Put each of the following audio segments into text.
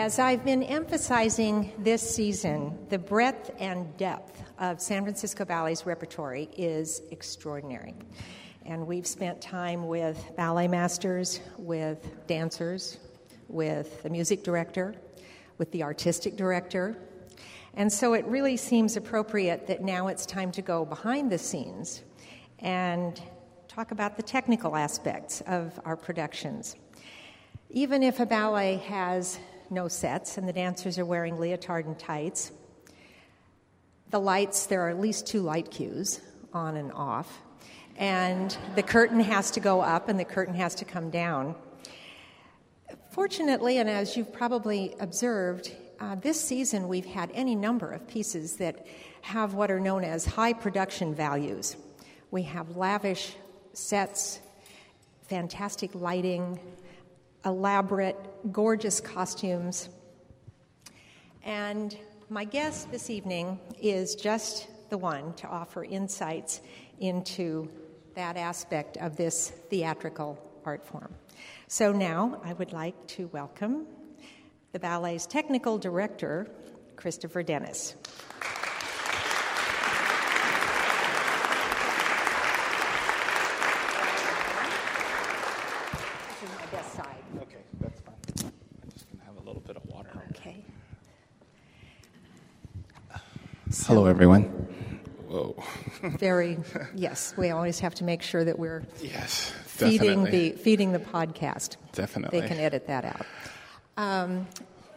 As I've been emphasizing this season, the breadth and depth of San Francisco Ballet's repertory is extraordinary. And we've spent time with ballet masters, with dancers, with the music director, with the artistic director. And so it really seems appropriate that now it's time to go behind the scenes and talk about the technical aspects of our productions. Even if a ballet has no sets and the dancers are wearing leotard and tights, the lights, there are at least two light cues, on and off, and the curtain has to go up and the curtain has to come down. Fortunately, and as you've probably observed, uh, this season we've had any number of pieces that have what are known as high production values. We have lavish sets, fantastic lighting, elaborate, gorgeous costumes. And my guest this evening is just the one to offer insights into that aspect of this theatrical art form. So now I would like to welcome the ballet's technical director, Christopher Dennis. Hello, everyone. Whoa. Very, yes. We always have to make sure that we're yes, feeding definitely. the feeding the podcast. Definitely. They can edit that out. Um,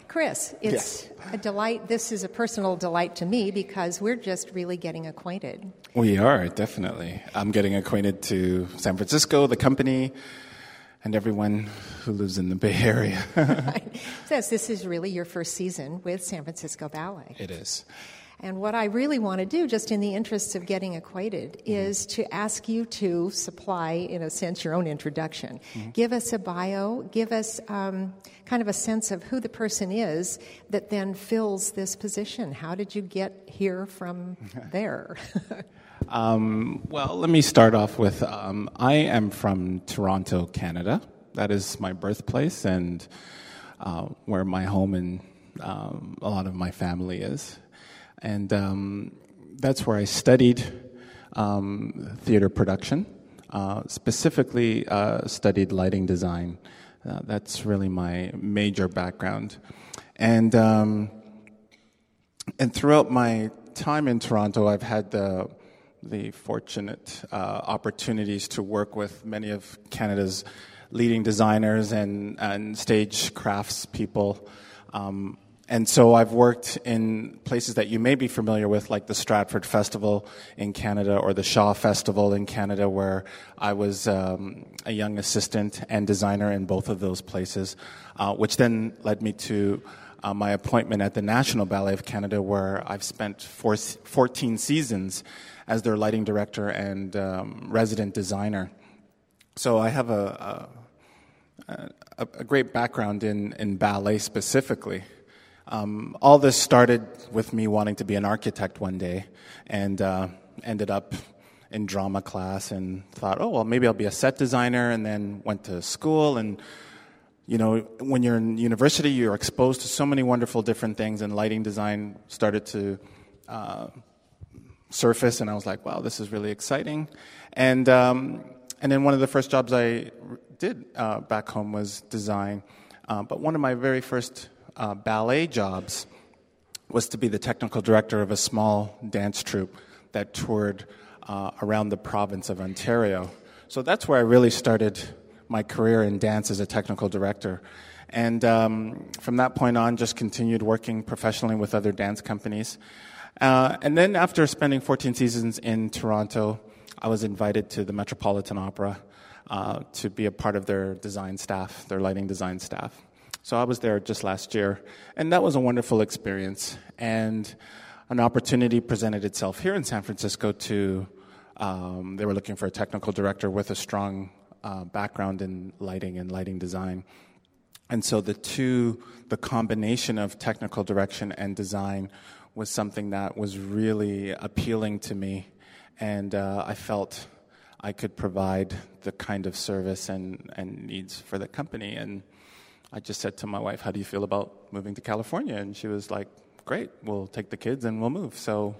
Chris, it's a delight. This is a personal delight to me because we're just really getting acquainted. We are, definitely. I'm getting acquainted to San Francisco, the company, and everyone who lives in the Bay Area. Says this is really your first season with San Francisco Ballet. it is. And what I really want to do, just in the interests of getting acquainted, is to ask you to supply, in a sense, your own introduction. Give us a bio, give us um, kind of a sense of who the person is that then fills this position. How did you get here from there? Um, well, let me start off with um, I am from Toronto, Canada. That is my birthplace and uh, where my home and um, a lot of my family is. And um, that's where I studied um, theater production, uh, specifically uh, studied lighting design. Uh, that's really my major background. And, um, and throughout my time in Toronto, I've had the the fortunate uh, opportunities to work with many of Canada's leading designers and, and stage crafts people. Um, and so I've worked in places that you may be familiar with, like the Stratford Festival in Canada or the Shaw Festival in Canada, where I was um, a young assistant and designer in both of those places, uh, which then led me to uh, my appointment at the National Ballet of Canada, where I've spent four, 14 seasons as their lighting director and um, resident designer. So I have a, a, a, great background in, in ballet specifically. Um, all this started with me wanting to be an architect one day and uh, ended up in drama class and thought, oh, well, maybe I'll be a set designer, and then went to school and you know, when you're in university, you're exposed to so many wonderful different things, and lighting design started to uh, surface, and I was like, wow, this is really exciting. And, um, and then one of the first jobs I did uh, back home was design. Uh, but one of my very first uh, ballet jobs was to be the technical director of a small dance troupe that toured uh, around the province of Ontario. So that's where I really started my career in dance as a technical director. And um, from that point on, just continued working professionally with other dance companies. Uh, and then after spending 14 seasons in Toronto, I was invited to the Metropolitan Opera uh, to be a part of their design staff, their lighting design staff. So I was there just last year, and that was a wonderful experience. And an opportunity presented itself here in San Francisco to, um, they were looking for a technical director with a strong uh, background in lighting and lighting design. And so the two, the combination of technical direction and design was something that was really appealing to me. And uh, I felt I could provide the kind of service and, and needs for the company. And I just said to my wife, How do you feel about moving to California? And she was like, Great, we'll take the kids and we'll move. So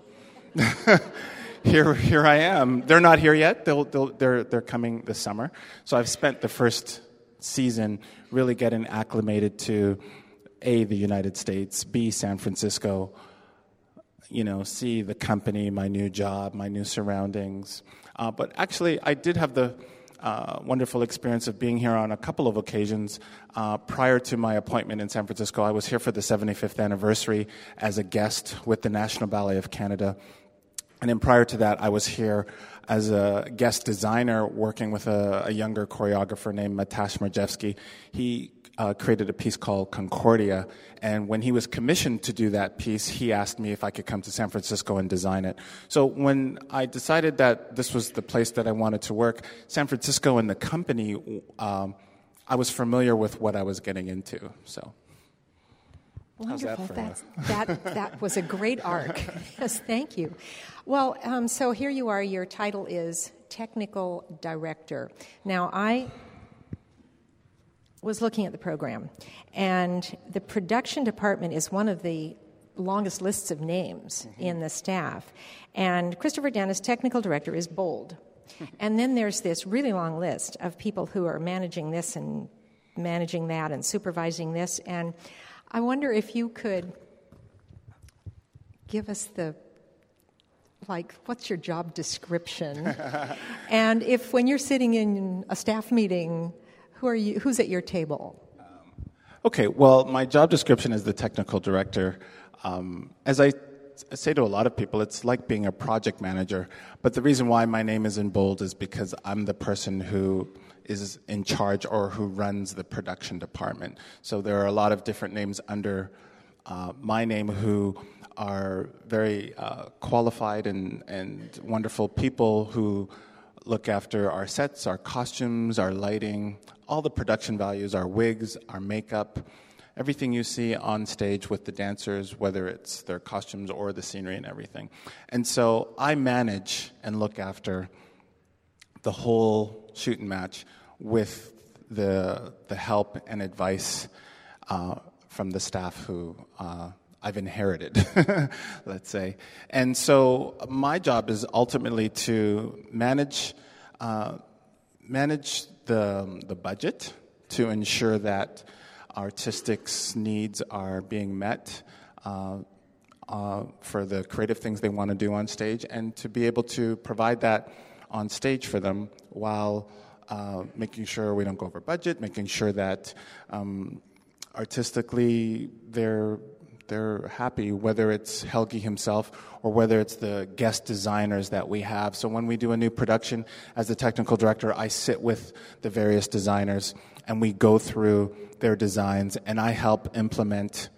here, here I am. They're not here yet, they'll, they'll, they're, they're coming this summer. So I've spent the first season really getting acclimated to A, the United States, B, San Francisco, you know, see the company, my new job, my new surroundings. Uh, but actually, I did have the uh, wonderful experience of being here on a couple of occasions. Uh, prior to my appointment in San Francisco, I was here for the 75th anniversary as a guest with the National Ballet of Canada. And then prior to that, I was here as a guest designer working with a, a younger choreographer named Matjash Mrozewski. He uh, created a piece called Concordia. And when he was commissioned to do that piece, he asked me if I could come to San Francisco and design it. So when I decided that this was the place that I wanted to work, San Francisco and the company, um, I was familiar with what I was getting into. So. Wonderful. That, that, that, that, was a great arc. yes, thank you. Well, um, so here you are. Your title is Technical Director. Now, I was looking at the program, and the production department is one of the longest lists of names mm-hmm. in the staff. And Christopher Dennis, technical director, is bold. and then there's this really long list of people who are managing this and managing that and supervising this. And I wonder if you could give us the like what's your job description and if when you're sitting in a staff meeting who are you? Who's at your table? Um, okay. Well, my job description is the technical director. Um, as I say to a lot of people, it's like being a project manager. But the reason why my name is in bold is because I'm the person who is in charge or who runs the production department. So there are a lot of different names under uh, my name who are very uh, qualified and, and wonderful people who look after our sets, our costumes, our lighting, all the production values, our wigs, our makeup, everything you see on stage with the dancers, whether it's their costumes or the scenery and everything. And so I manage and look after the whole shoot and match with the, the help and advice uh, from the staff who uh, I've inherited, let's say. And so my job is ultimately to manage, uh, manage the, the budget to ensure that artistics needs are being met uh, uh, for the creative things they want to do on stage and to be able to provide that on stage for them while uh, making sure we don't go over budget, making sure that um, artistically they're they're happy, whether it's Helgi himself or whether it's the guest designers that we have. So when we do a new production, as the technical director, I sit with the various designers and we go through their designs and I help implement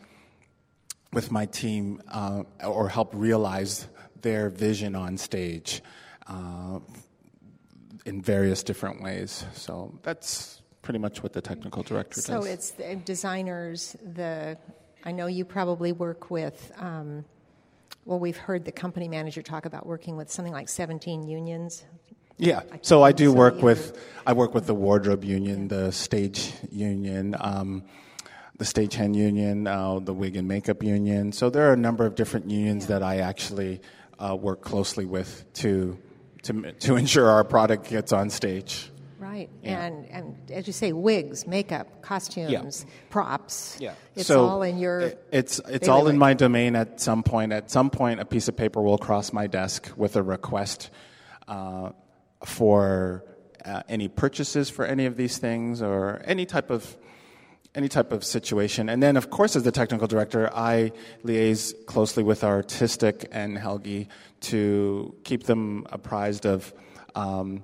with my team uh, or help realize their vision on stage uh, in various different ways. So that's pretty much what the technical director so does. So it's the designers, the I know you probably work with, um, well, we've heard the company manager talk about working with something like 17 unions. Yeah, so I do work with, I work with the wardrobe union, the stage union, um, the stagehand union, uh, the wig and makeup union. So there are a number of different unions yeah. that I actually uh, work closely with to, to, to ensure our product gets on stage. Right, yeah. and and as you say, wigs, makeup, costumes, yeah. props. Yeah, it's so all in your. It's it's all in my domain. At some point, at some point, a piece of paper will cross my desk with a request uh, for uh, any purchases for any of these things or any type of any type of situation. And then, of course, as the technical director, I liaise closely with artistic and Helgi to keep them apprised of. Um,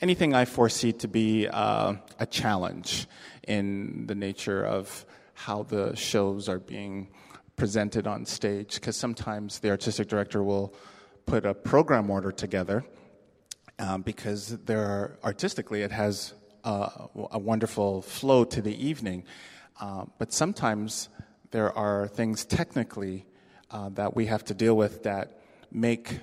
anything I foresee to be uh, a challenge in the nature of how the shows are being presented on stage. Because sometimes the artistic director will put a program order together um, because there are, artistically it has a wonderful flow to the evening. Uh, but sometimes there are things technically uh, that we have to deal with that make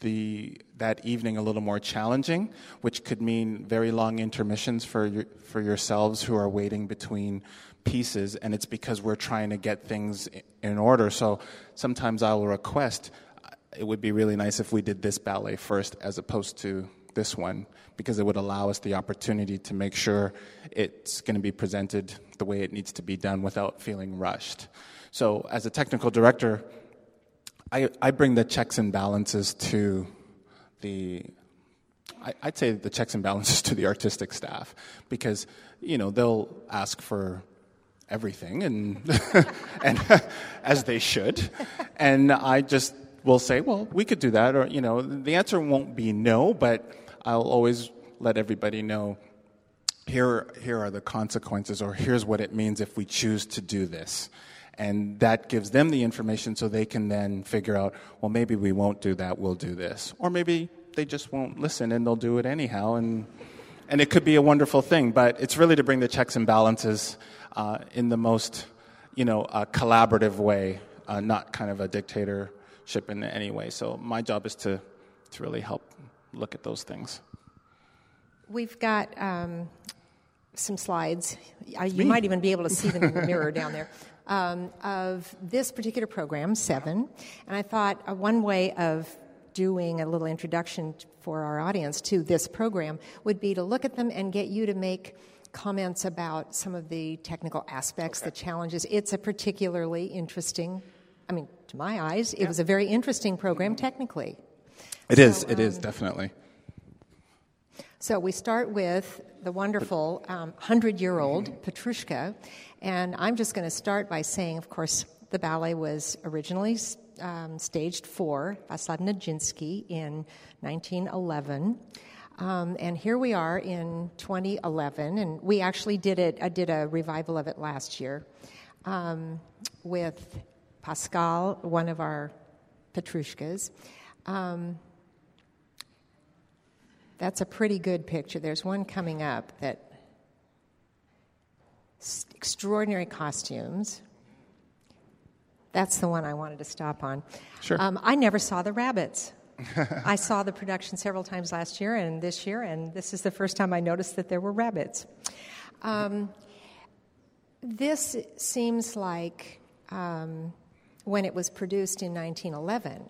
the that evening a little more challenging, which could mean very long intermissions for your, for yourselves who are waiting between pieces, and it's because we're trying to get things in order. So sometimes I will request uh, it would be really nice if we did this ballet first as opposed to this one because it would allow us the opportunity to make sure it's going to be presented the way it needs to be done without feeling rushed. So, as a technical director, I, I bring the checks and balances to the I, would say the checks and balances to the artistic staff because you know they'll ask for everything and and as they should. And I just will say well we could do that or you know the answer won't be no but I'll always let everybody know here here are the consequences or here's what it means if we choose to do this and that gives them the information so they can then figure out, well, maybe we won't do that, we'll do this. Or maybe they just won't listen and they'll do it anyhow. And, and it could be a wonderful thing, but it's really to bring the checks and balances uh, in the most, you know, uh, collaborative way, uh, not kind of a dictatorship in any way. So my job is to, to really help look at those things. We've got um, some slides. You might even be able to see them in the mirror down there um, of this particular program, Seven. And I thought uh, one way of doing a little introduction for our audience to this program would be to look at them and get you to make comments about some of the technical aspects, okay. the challenges. It's a particularly interesting, I mean, to my eyes, it yeah. was a very interesting program technically. It so, is. It um, is definitely. So we start with the wonderful 100 um, year old mm-hmm. Petrushka. And I'm just going to start by saying, of course, the ballet was originally um, staged for Vaslav Nijinsky in 1911. Um, and here we are in 2011, and we actually did it. I did a revival of it last year um, with Pascal, one of our Petrushkas. Um, that's a pretty good picture. There's one coming up that extraordinary costumes. That's the one I wanted to stop on. Sure. Um, I never saw the rabbits. I saw the production several times last year and this year, and this is the first time I noticed that there were rabbits. Um, this seems like um, when it was produced in 1911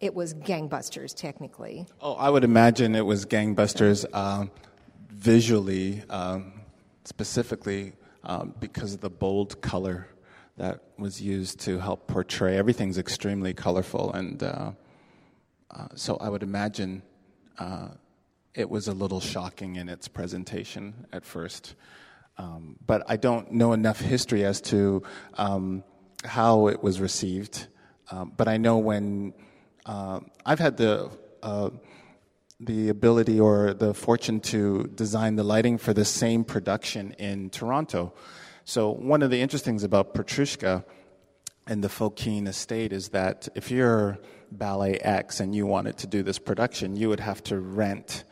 it was gangbusters technically. Oh, I would imagine it was gangbusters um, visually, um, specifically um, because of the bold color that was used to help portray. Everything's extremely colorful, and uh, uh, so I would imagine uh, it was a little shocking in its presentation at first. Um, but I don't know enough history as to um, how it was received. Um, but I know when uh, I've had the uh, the ability or the fortune to design the lighting for the same production in Toronto. So one of the interesting things about Petrushka and the Fokine estate is that if you're Ballet X and you wanted to do this production, you would have to rent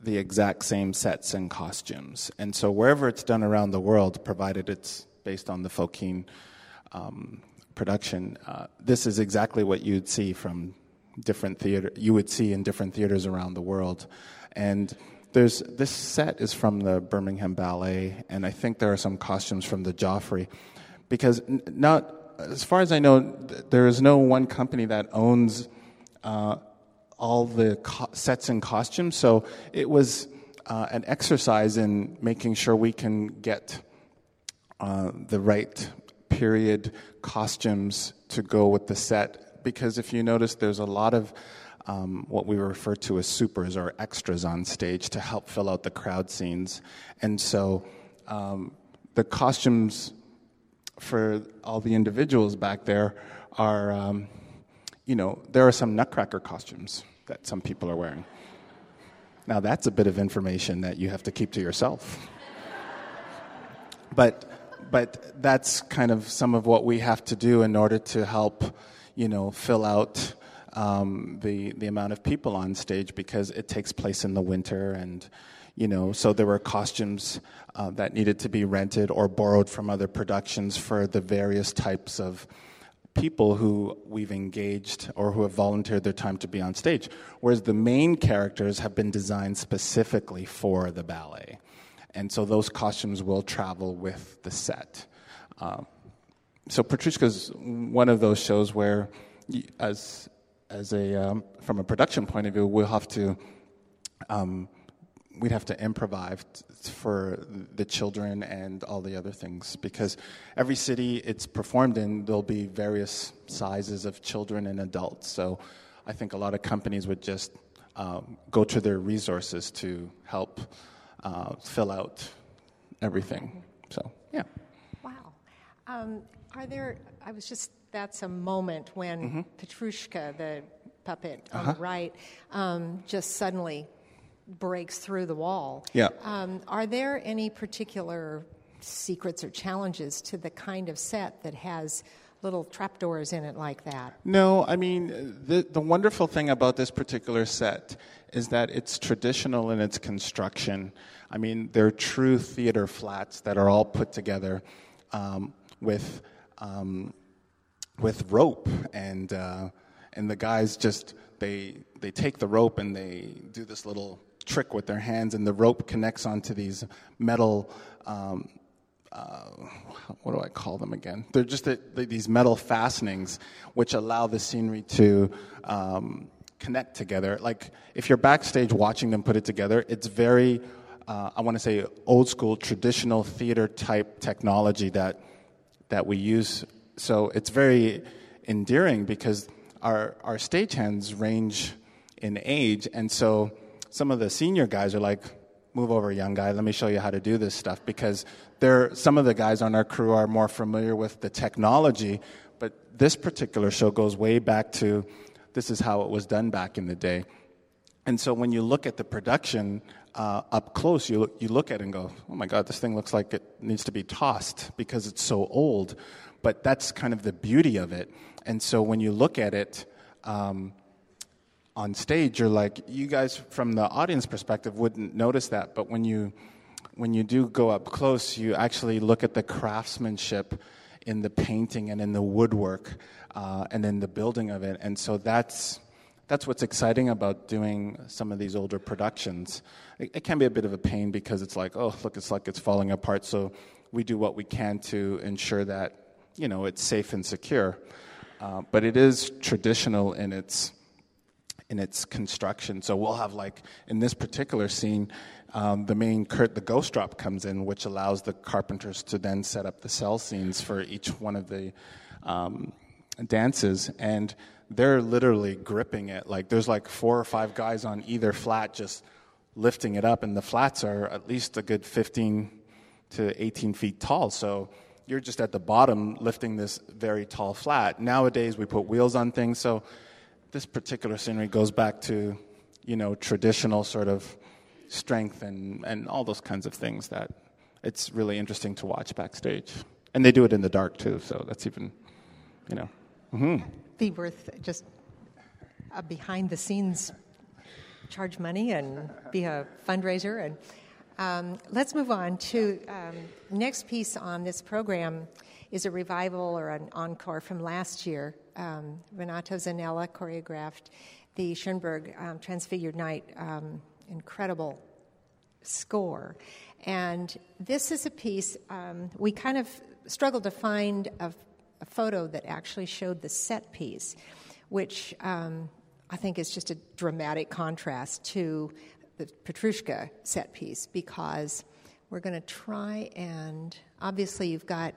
the exact same sets and costumes. And so wherever it's done around the world, provided it's based on the Fokine um, production, uh, this is exactly what you'd see from different theater you would see in different theaters around the world. And there's this set is from the Birmingham Ballet, and I think there are some costumes from the Joffrey, because not as far as I know, there is no one company that owns uh, all the co- sets and costumes. So it was uh, an exercise in making sure we can get uh, the right period costumes to go with the set because if you notice, there's a lot of um, what we refer to as supers or extras on stage to help fill out the crowd scenes. And so um, the costumes for all the individuals back there are, um, you know, there are some nutcracker costumes that some people are wearing. Now, that's a bit of information that you have to keep to yourself. but, but that's kind of some of what we have to do in order to help you know, fill out um, the the amount of people on stage because it takes place in the winter and you know so there were costumes uh, that needed to be rented or borrowed from other productions for the various types of people who we've engaged or who have volunteered their time to be on stage, whereas the main characters have been designed specifically for the ballet. And so those costumes will travel with the set. Um, so Petrushka is one of those shows where, as as a um, from a production point of view, we'll have to um, we'd have to improvise for the children and all the other things because every city it's performed in there'll be various sizes of children and adults. So I think a lot of companies would just um, go to their resources to help uh, fill out everything. So yeah. Wow. Are there? I was just that's a moment when mm-hmm. Petrushka, the puppet on uh-huh. the right, um, just suddenly breaks through the wall. Yeah. Um, are there any particular secrets or challenges to the kind of set that has little trapdoors in it like that? No, I mean, the, the wonderful thing about this particular set is that it's traditional in its construction. I mean, they're true theater flats that are all put together um, with, um, with rope and, uh, and the guys just, they, they take the rope and they do this little trick with their hands, and the rope connects onto these metal. Um, uh, what do I call them again? They're just these metal fastenings which allow the scenery to um, connect together. Like if you're backstage watching them put it together, it's very, uh, I want to say, old school, traditional theater type technology that that we use. So it's very endearing because our our stagehands range in age, and so some of the senior guys are like, move over, young guy, let me show you how to do this stuff. Because they some of the guys on our crew are more familiar with the technology, but this particular show goes way back to this is how it was done back in the day. And so when you look at the production uh, up close, you look, you look at it and go, oh my God, this thing looks like it needs to be tossed because it's so old. But that's kind of the beauty of it. And so when you look at it, um, on stage, you're like, you guys from the audience perspective wouldn't notice that, but when you when you do go up close, you actually look at the craftsmanship in the painting and in the woodwork uh, and in the building of it, and so that's that's what's exciting about doing some of these older productions. It, it can be a bit of a pain because it's like, oh, look, it's like it's falling apart. So we do what we can to ensure that you know it's safe and secure. Uh, but it is traditional in its in its construction. So we'll have like in this particular scene, um, the main curt, the ghost drop comes in, which allows the carpenters to then set up the cell scenes for each one of the um, dances, and they're literally gripping it. Like there's like four or five guys on either flat just lifting it up, and the flats are at least a good 15 to 18 feet tall. So you're just at the bottom lifting this very tall flat. Nowadays we put wheels on things, so this particular scenery goes back to, you know, traditional sort of strength and, and all those kinds of things that it's really interesting to watch backstage. And they do it in the dark too, so that's even, you know. Mm-hmm. Be worth just a behind the scenes charge money and be a fundraiser. And um, let's move on to um, next piece on this program is a revival or an encore from last year. Um, Renato Zanella choreographed the Schoenberg um, Transfigured Night um, incredible score. And this is a piece, um, we kind of struggled to find a, a, photo that actually showed the set piece, which um, I think is just a dramatic contrast to the Petrushka set piece because we're going to try and obviously you've got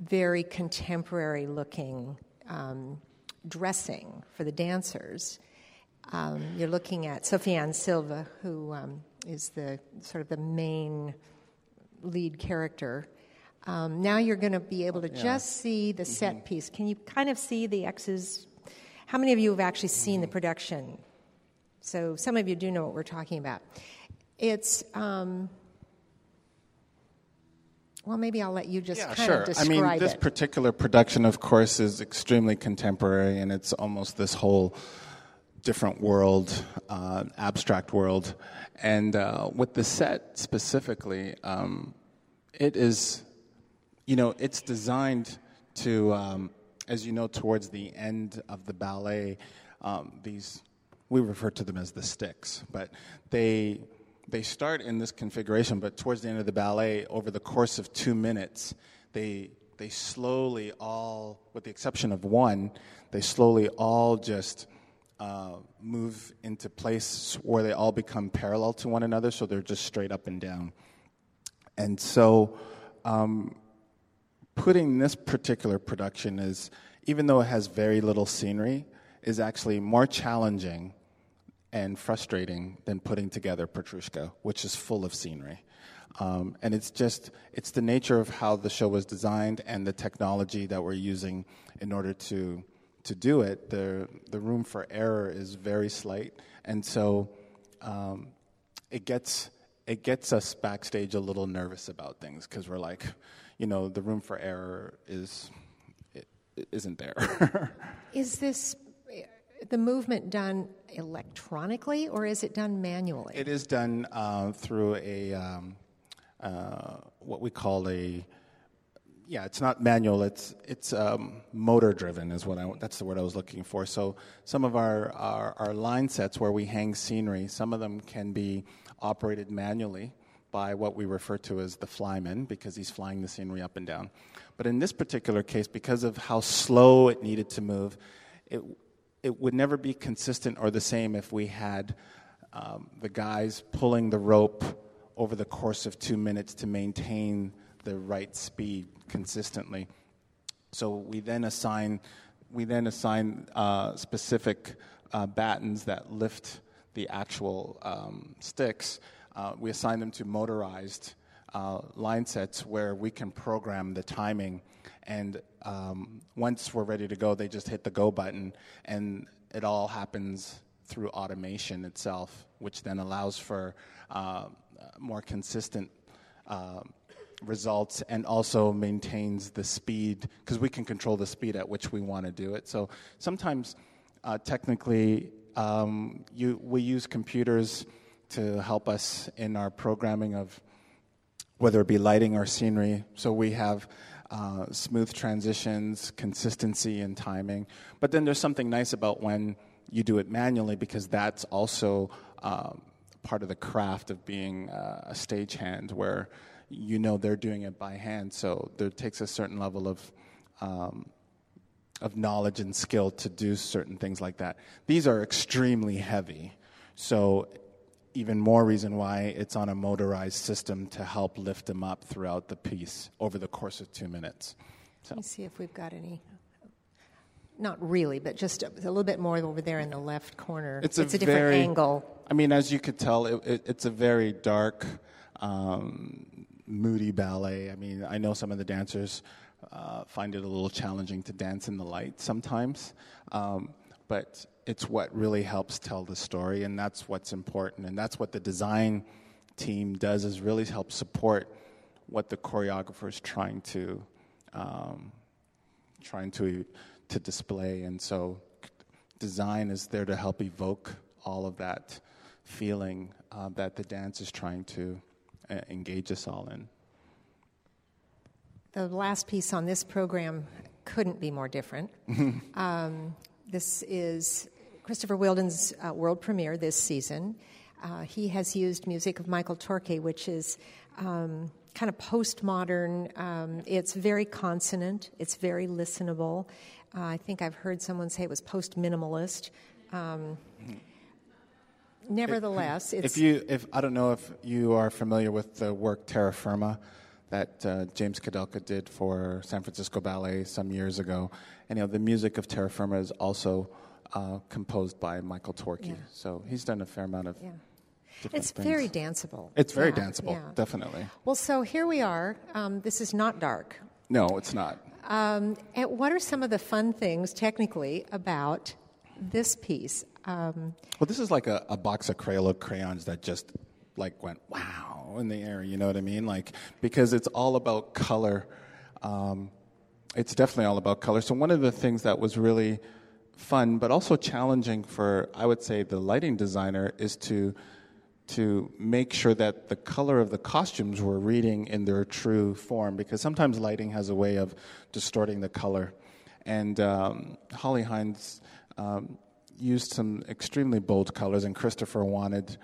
very contemporary looking um, dressing for the dancers. Um, you're looking at Sofiane Sylve, who um, is the sort of the main lead character. Um, now you're going to be able to yeah. just see the mm-hmm. set piece. Can you kind of see the X's? How many of you have actually seen the production? So some of you do know what we're talking about. It's um, well, maybe I'll let you just yeah, kind sure. of describe I mean, this it. particular production, of course, is extremely contemporary, and it's almost this whole different world, uh, abstract world. And uh, with the set specifically, um, it is, you know, it's designed to. Um, as you know, towards the end of the ballet, um, these we refer to them as the sticks, but they they start in this configuration, but towards the end of the ballet, over the course of two minutes, they they slowly all, with the exception of one, they slowly all just uh, move into place where they all become parallel to one another, so they're just straight up and down. And so, um, putting this particular production is, even though it has very little scenery, is actually more challenging and frustrating than putting together Petrushka, which is full of scenery. Um, and it's just, it's the nature of how the show was designed and the technology that we're using in order to, to do it. The, the room for error is very slight. And so um, it, gets, it gets us backstage a little nervous about things because we're like, you know, the room for error is, it, it isn't there. is this the movement done electronically or is it done manually? It is done uh, through a um, uh, what we call a yeah, it's not manual. It's it's um, motor driven is what I that's the word I was looking for. So some of our, our, our line sets where we hang scenery, some of them can be operated manually by what we refer to as the flyman because he's flying the scenery up and down. But in this particular case, because of how slow it needed to move, it it would never be consistent or the same if we had um, the guys pulling the rope over the course of two minutes to maintain the right speed consistently. So we then assign we then assign uh, specific uh, battens that lift the actual um, sticks. Uh, we assign them to motorized uh, line sets where we can program the timing and um, once we're ready to go, they just hit the go button, and it all happens through automation itself, which then allows for uh, more consistent uh, results and also maintains the speed because we can control the speed at which we want to do it. So sometimes, uh, technically, um, you, we use computers to help us in our programming of whether it be lighting or scenery. So we have uh, smooth transitions, consistency, and timing. But then there's something nice about when you do it manually because that's also um, part of the craft of being uh, a stagehand where you know they're doing it by hand. So there takes a certain level of um, of knowledge and skill to do certain things like that. These are extremely heavy. So even more reason why it's on a motorized system to help lift them up throughout the piece over the course of two minutes. So. Let me see if we've got any. Not really, but just a, a little bit more over there in the left corner. It's a, it's a different very, angle. I mean, as you could tell, it, it, it's a very dark, um, moody ballet. I mean, I know some of the dancers uh, find it a little challenging to dance in the light sometimes, um, but it's what really helps tell the story, and that's what's important, and that's what the design team does is really help support what the choreographer is trying to um, trying to to display, and so design is there to help evoke all of that feeling uh, that the dance is trying to uh, engage us all in. The last piece on this program couldn't be more different. um, this is Christopher Wheeldon's uh, world premiere this season. Uh, he has used music of Michael Torke, which is um, kind of postmodern. Um, it's very consonant, it's very listenable. Uh, I think I've heard someone say it was post minimalist. Um, nevertheless, if you, if I don't know if you are familiar with the work Terra Firma that uh, James Kudelka did for San Francisco Ballet some years ago, and you know the music of Terra Firma is also uh, composed by Michael Torke. Yeah. So he's done a fair amount of. Yeah. It's things. very danceable. It's very yeah, danceable, definitely. Well, so here we are. Um, this is not dark. No, it's not. Um, and what are some of the fun things, technically, about this piece? Um, well, this is like a, a box of Crayola crayons that just like went wow in the air. You know what I mean? Like because it's all about color. Um, it's definitely all about color. So one of the things that was really fun, but also challenging for, I would say, the lighting designer is to to make sure that the color of the costumes were reading in their true form because sometimes lighting has a way of distorting the color And um, Holly Hynes um, used some extremely bold colors, and Christopher wanted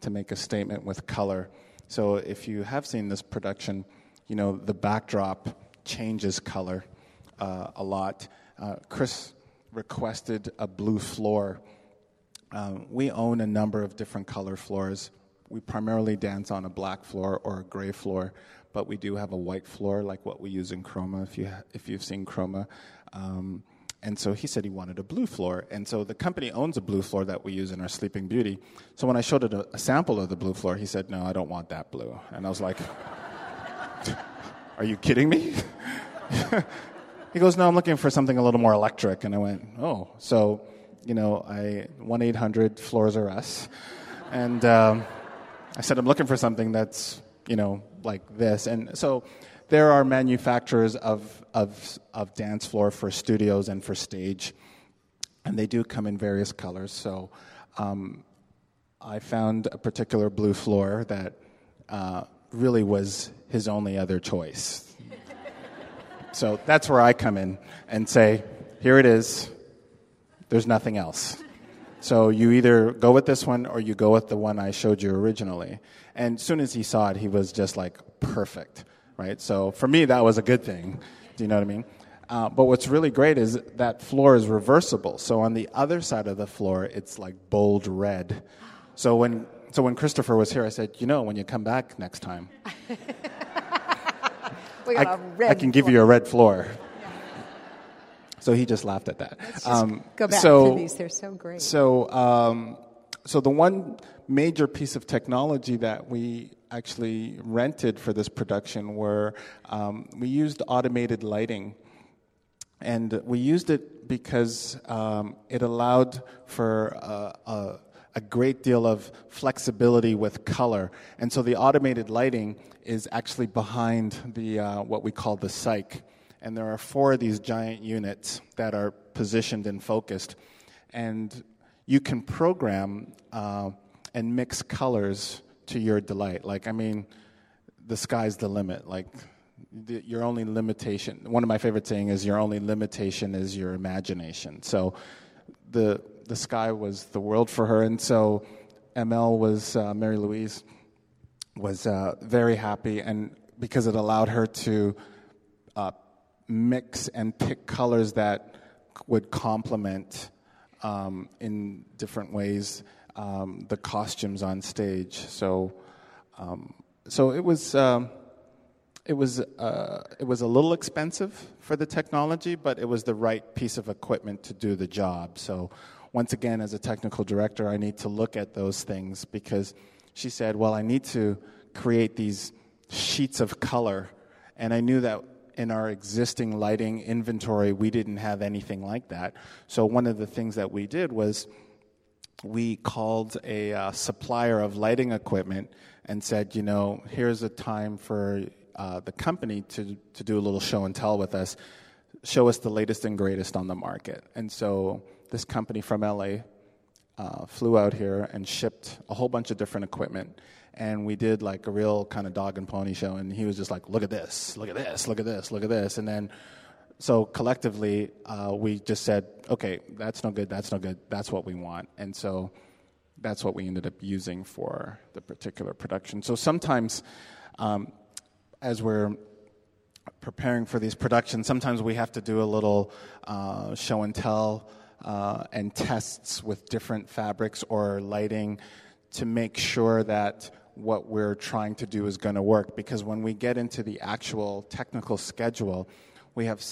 to make a statement with color. So if you have seen this production, you know, the backdrop changes color uh, a lot. Uh, Chris requested a blue floor. Um, we own a number of different color floors. We primarily dance on a black floor or a gray floor, but we do have a white floor like what we use in Chroma, if, you ha- if you've seen Chroma. Um, and so he said he wanted a blue floor. And so the company owns a blue floor that we use in our Sleeping Beauty. So when I showed it a, a sample of the blue floor, he said, No, I don't want that blue. And I was like, Are you kidding me? he goes, No, I'm looking for something a little more electric. And I went, Oh. So, you know, I 1 800 Floors Are Us. And um, I said, I'm looking for something that's, you know, like this. And so there are manufacturers of, of, of dance floor for studios and for stage, and they do come in various colors. So um, I found a particular blue floor that uh, really was his only other choice. so that's where I come in and say, here it is, there's nothing else. So you either go with this one or you go with the one I showed you originally. And as soon as he saw it, he was just like, perfect right? So for me, that was a good thing. Do you know what I mean? Uh, but what's really great is that floor is reversible. So on the other side of the floor, it's like bold red. So when so when Christopher was here, I said, you know, when you come back next time, I, I, can give you a red floor. So he just laughed at that. Um, go back so, to these; they're so great. So, um, so the one major piece of technology that we actually rented for this production were um, we used automated lighting. And we used it because um, it allowed for a, a, a, great deal of flexibility with color. And so the automated lighting is actually behind the, uh, what we call the cyc. And there are four of these giant units that are positioned and focused. And you can program uh, and mix colors to your delight. Like, I mean, the sky's the limit. Like, the, your only limitation, one of my favorite saying is, your only limitation is your imagination. So, the, the sky was the world for her. And so, ML was, uh, Mary Louise, was uh, very happy, and because it allowed her to uh, mix and pick colors that would complement um, in different ways um, the costumes on stage. So, um, so it was. Um, it was uh, it was a little expensive for the technology, but it was the right piece of equipment to do the job. So, once again, as a technical director, I need to look at those things because she said, "Well, I need to create these sheets of color," and I knew that in our existing lighting inventory, we didn't have anything like that. So, one of the things that we did was we called a uh, supplier of lighting equipment and said, you know, here's a time for uh, the company to, to do a little show and tell with us, show us the latest and greatest on the market. And so this company from LA uh, flew out here and shipped a whole bunch of different equipment. And we did like a real kind of dog and pony show. And he was just like, look at this, look at this, look at this, look at this. And then so collectively, uh, we just said, okay, that's no good, that's no good, that's what we want. And so that's what we ended up using for the particular production. So sometimes, um, as we're preparing for these productions, sometimes we have to do a little uh, show and tell uh, and tests with different fabrics or lighting to make sure that what we're trying to do is going to work. Because when we get into the actual technical schedule, we have s-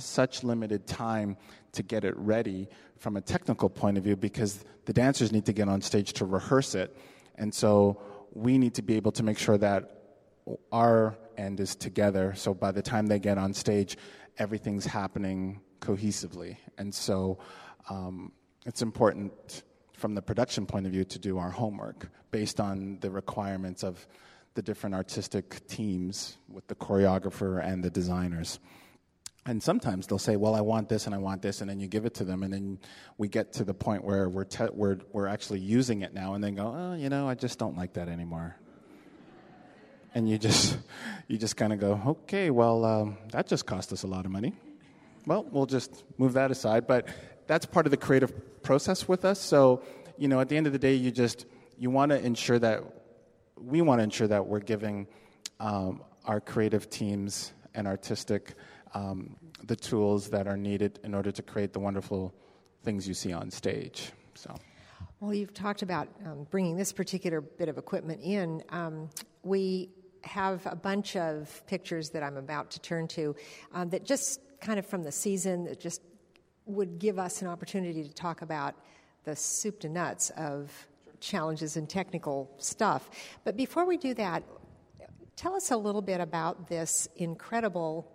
such limited time to get it ready from a technical point of view because the dancers need to get on stage to rehearse it. And so we need to be able to make sure that our end is together. So by the time they get on stage, everything's happening cohesively. And so um, it's important from the production point of view to do our homework based on the requirements of the different artistic teams with the choreographer and the designers. And sometimes they'll say, "Well, I want this and I want this," and then you give it to them, and then we get to the point where we're te- we're we're actually using it now, and then go, "Oh, you know, I just don't like that anymore." And you just you just kind of go, "Okay, well, um, that just cost us a lot of money." well, we'll just move that aside. But that's part of the creative process with us. So, you know, at the end of the day, you just you want to ensure that we want to ensure that we're giving um, our creative teams and artistic um, the tools that are needed in order to create the wonderful things you see on stage. So. Well, you've talked about um, bringing this particular bit of equipment in. Um, we have a bunch of pictures that I'm about to turn to um, that just kind of from the season that just would give us an opportunity to talk about the soup to nuts of challenges and technical stuff. But before we do that, tell us a little bit about this incredible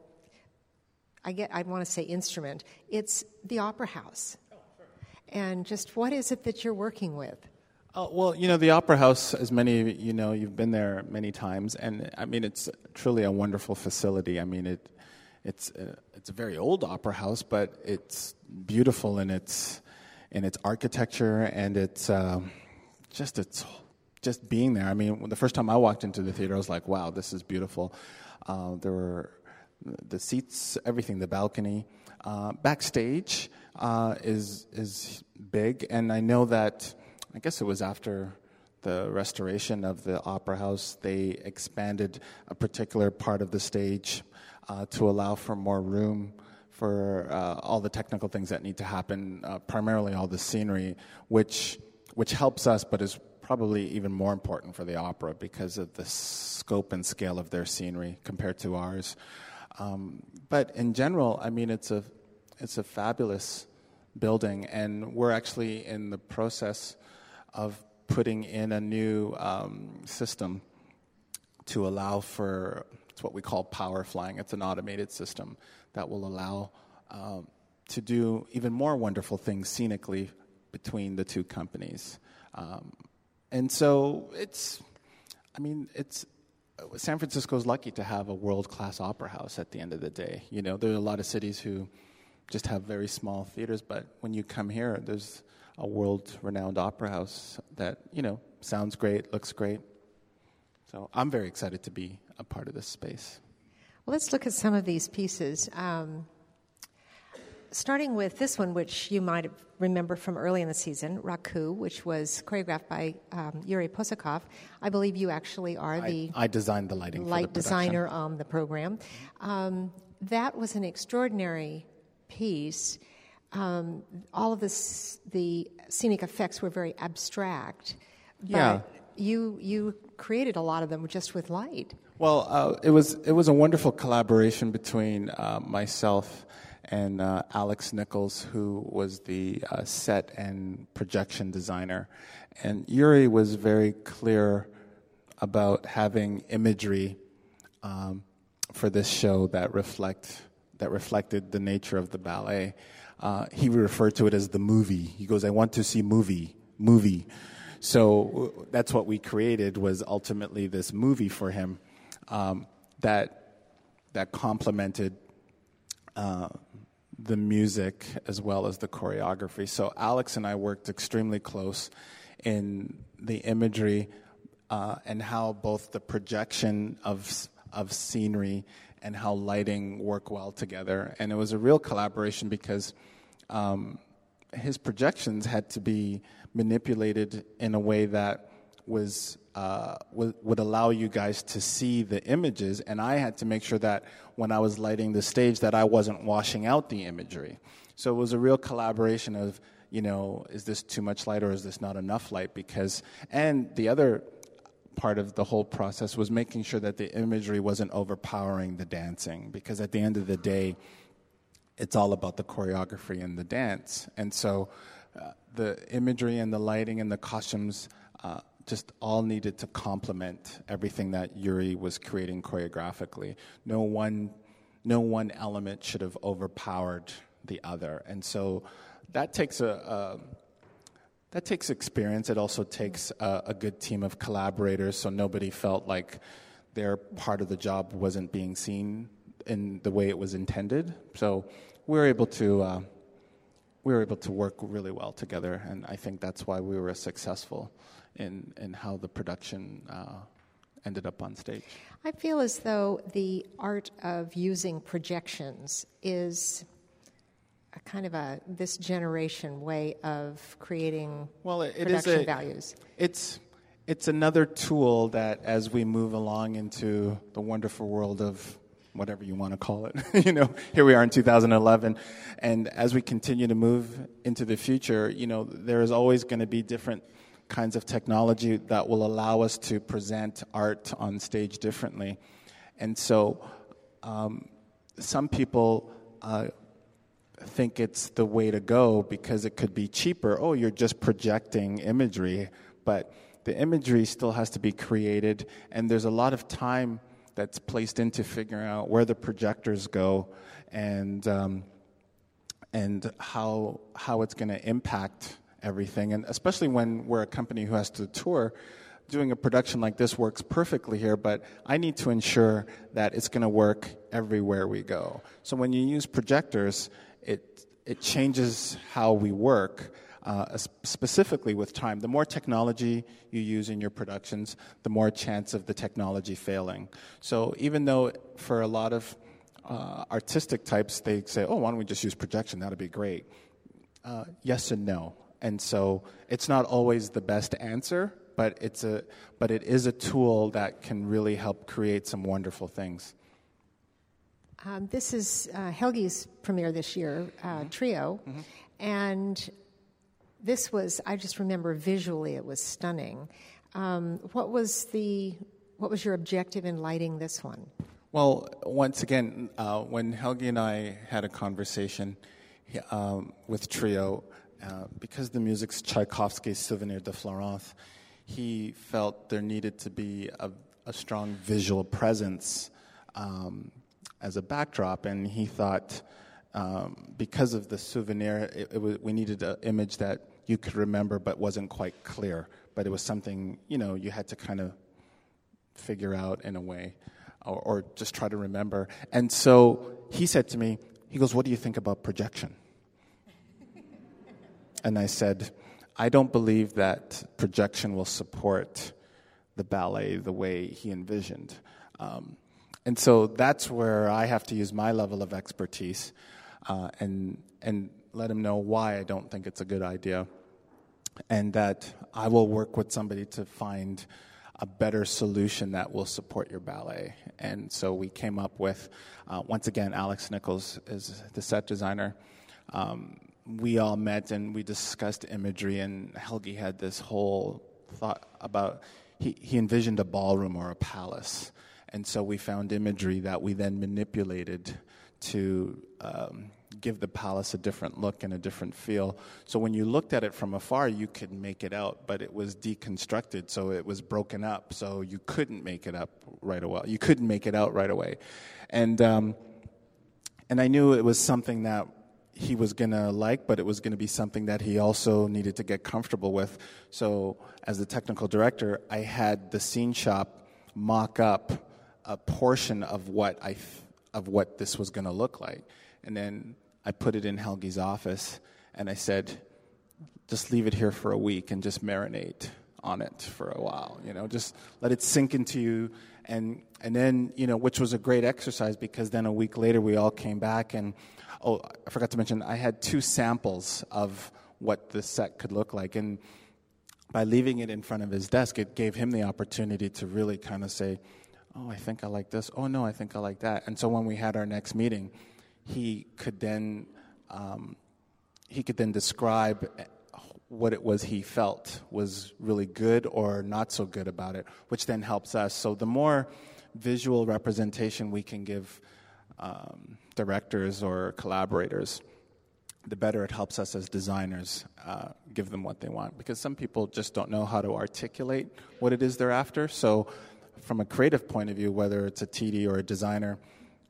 I get I want to say instrument. It's the opera house. Oh, sure. And just what is it that you're working with? Oh, well, you know, the Opera House, as many of you know, you've been there many times, and I mean, it's truly a wonderful facility. I mean, it, it's, a, uh, it's a very old opera house, but it's beautiful in its, in its architecture and it's um, just its, just being there. I mean, the first time I walked into the theater, I was like, wow, this is beautiful. Uh, there were the seats, everything, the balcony. Uh, backstage uh, is is big, and I know that. I guess it was after the restoration of the opera house. They expanded a particular part of the stage uh, to allow for more room for uh, all the technical things that need to happen, uh, primarily all the scenery, which which helps us, but is probably even more important for the opera because of the scope and scale of their scenery compared to ours. Um, but in general, I mean, it's a it's a fabulous building, and we're actually in the process of putting in a new um, system to allow for it's what we call power flying. It's an automated system that will allow um, to do even more wonderful things scenically between the two companies. Um, and so it's, I mean, it's San Francisco is lucky to have a world class opera house at the end of the day. You know, there are a lot of cities who just have very small theaters, but when you come here, there's a world renowned opera house that, you know, sounds great, looks great. So I'm very excited to be a part of this space. Well, let's look at some of these pieces. Um, starting with this one, which you might remember from early in the season, Raku, which was choreographed by um, Yuri Possokhov. I believe you actually are the I, I designed the lighting light the designer on the program. Um, that was an extraordinary piece. Um, all of this, the scenic effects were very abstract. yeah. You you created a lot of them just with light. Well, uh, it was it was a wonderful collaboration between uh, myself and uh, Alex Nichols, who was the uh, set and projection designer. And Yuri was very clear about having imagery um, for this show that reflect that reflected the nature of the ballet. Uh, he referred to it as the movie. He goes, "I want to see movie, movie." So that's what we created was ultimately this movie for him um, that that complemented uh, the music as well as the choreography. So Alex and I worked extremely close in the imagery uh, and how both the projection of of scenery and how lighting work well together. And it was a real collaboration because um, his projections had to be manipulated in a way that was uh, would, would allow you guys to see the images, and I had to make sure that when I was lighting the stage, that I wasn't washing out the imagery. So it was a real collaboration of, you know, is this too much light or is this not enough light? Because, and the other part of the whole process was making sure that the imagery wasn't overpowering the dancing, because at the end of the day, it's all about the choreography and the dance. And so uh, the imagery and the lighting and the costumes. Uh, just all needed to complement everything that Yuri was creating choreographically. No one, no one element should have overpowered the other, and so that takes a, a that takes experience. It also takes a, a, good team of collaborators, so nobody felt like their part of the job wasn't being seen in the way it was intended. So we were able to. Uh, we were able to work really well together, and I think that's why we were successful in, in how the production uh, ended up on stage. I feel as though the art of using projections is a kind of a this generation way of creating well, it, it production is a, values. It's it's another tool that, as we move along into the wonderful world of whatever you want to call it, you know, here we are in 2011, and as we continue to move into the future, you know, there is always going to be different kinds of technology that will allow us to present art on stage differently, and so um, some people. Uh, think it's the way to go because it could be cheaper. Oh, you're just projecting imagery, but the imagery still has to be created, and there's a lot of time that's placed into figuring out where the projectors go and um, and how how it's going to impact everything. And especially when we're a company who has to tour, doing a production like this works perfectly here. But I need to ensure that it's going to work everywhere we go. So when you use projectors, it it changes how we work uh, specifically with time. The more technology you use in your productions, the more chance of the technology failing. So even though for a lot of uh, artistic types, they say, oh, why don't we just use projection? That'd be great. Uh, yes and no. And so it's not always the best answer, but, it's a, but it is a tool that can really help create some wonderful things. Um, this is uh, Helgi's premiere this year, uh, mm-hmm. Trio. Mm-hmm. And this was, I just remember visually it was stunning. Um, what was the, what was your objective in lighting this one? Well, once again, uh, when Helgi and I had a conversation um, with Trio, uh, because the music's Tchaikovsky's Souvenir de Florence, he felt there needed to be a, a strong visual presence um, as a backdrop, and he thought um, because of the souvenir, it, it was, we needed an image that you could remember but wasn't quite clear. But it was something, you know, you had to kind of figure out in a way or, or just try to remember. And so he said to me, he goes, What do you think about projection? And I said, I don't believe that projection will support the ballet the way he envisioned. Um, and so that's where I have to use my level of expertise uh, and, and let him know why I don't think it's a good idea and that I will work with somebody to find a better solution that will support your ballet. And so we came up with, uh, once again, Alex Nichols is the set designer. Um, we all met and we discussed imagery, and Helgi had this whole thought about he, he envisioned a ballroom or a palace. And so we found imagery that we then manipulated to um, give the palace a different look and a different feel. So when you looked at it from afar, you could make it out, but it was deconstructed, so it was broken up, so you couldn't make it up right away. You couldn't make it out right away, and um, and I knew it was something that he was going to like, but it was going to be something that he also needed to get comfortable with. So, as the technical director, I had the scene shop mock up a portion of what I of what this was going to look like, and then I put it in Helgi's office and I said, just leave it here for a week and just marinate on it for a while. You know, just let it sink into you. And, and then, you know, which was a great exercise because then a week later we all came back and, oh, I forgot to mention, I had two samples of what the set could look like. And by leaving it in front of his desk, it gave him the opportunity to really kind of say, oh, I think I like this. Oh, no, I think I like that. And so when we had our next meeting, he could then um, he could then describe what it was he felt was really good or not so good about it, which then helps us. So the more visual representation we can give um, directors or collaborators, the better it helps us as designers uh, give them what they want. Because some people just don't know how to articulate what it is they're after. So, from a creative point of view, whether it's a TD or a designer,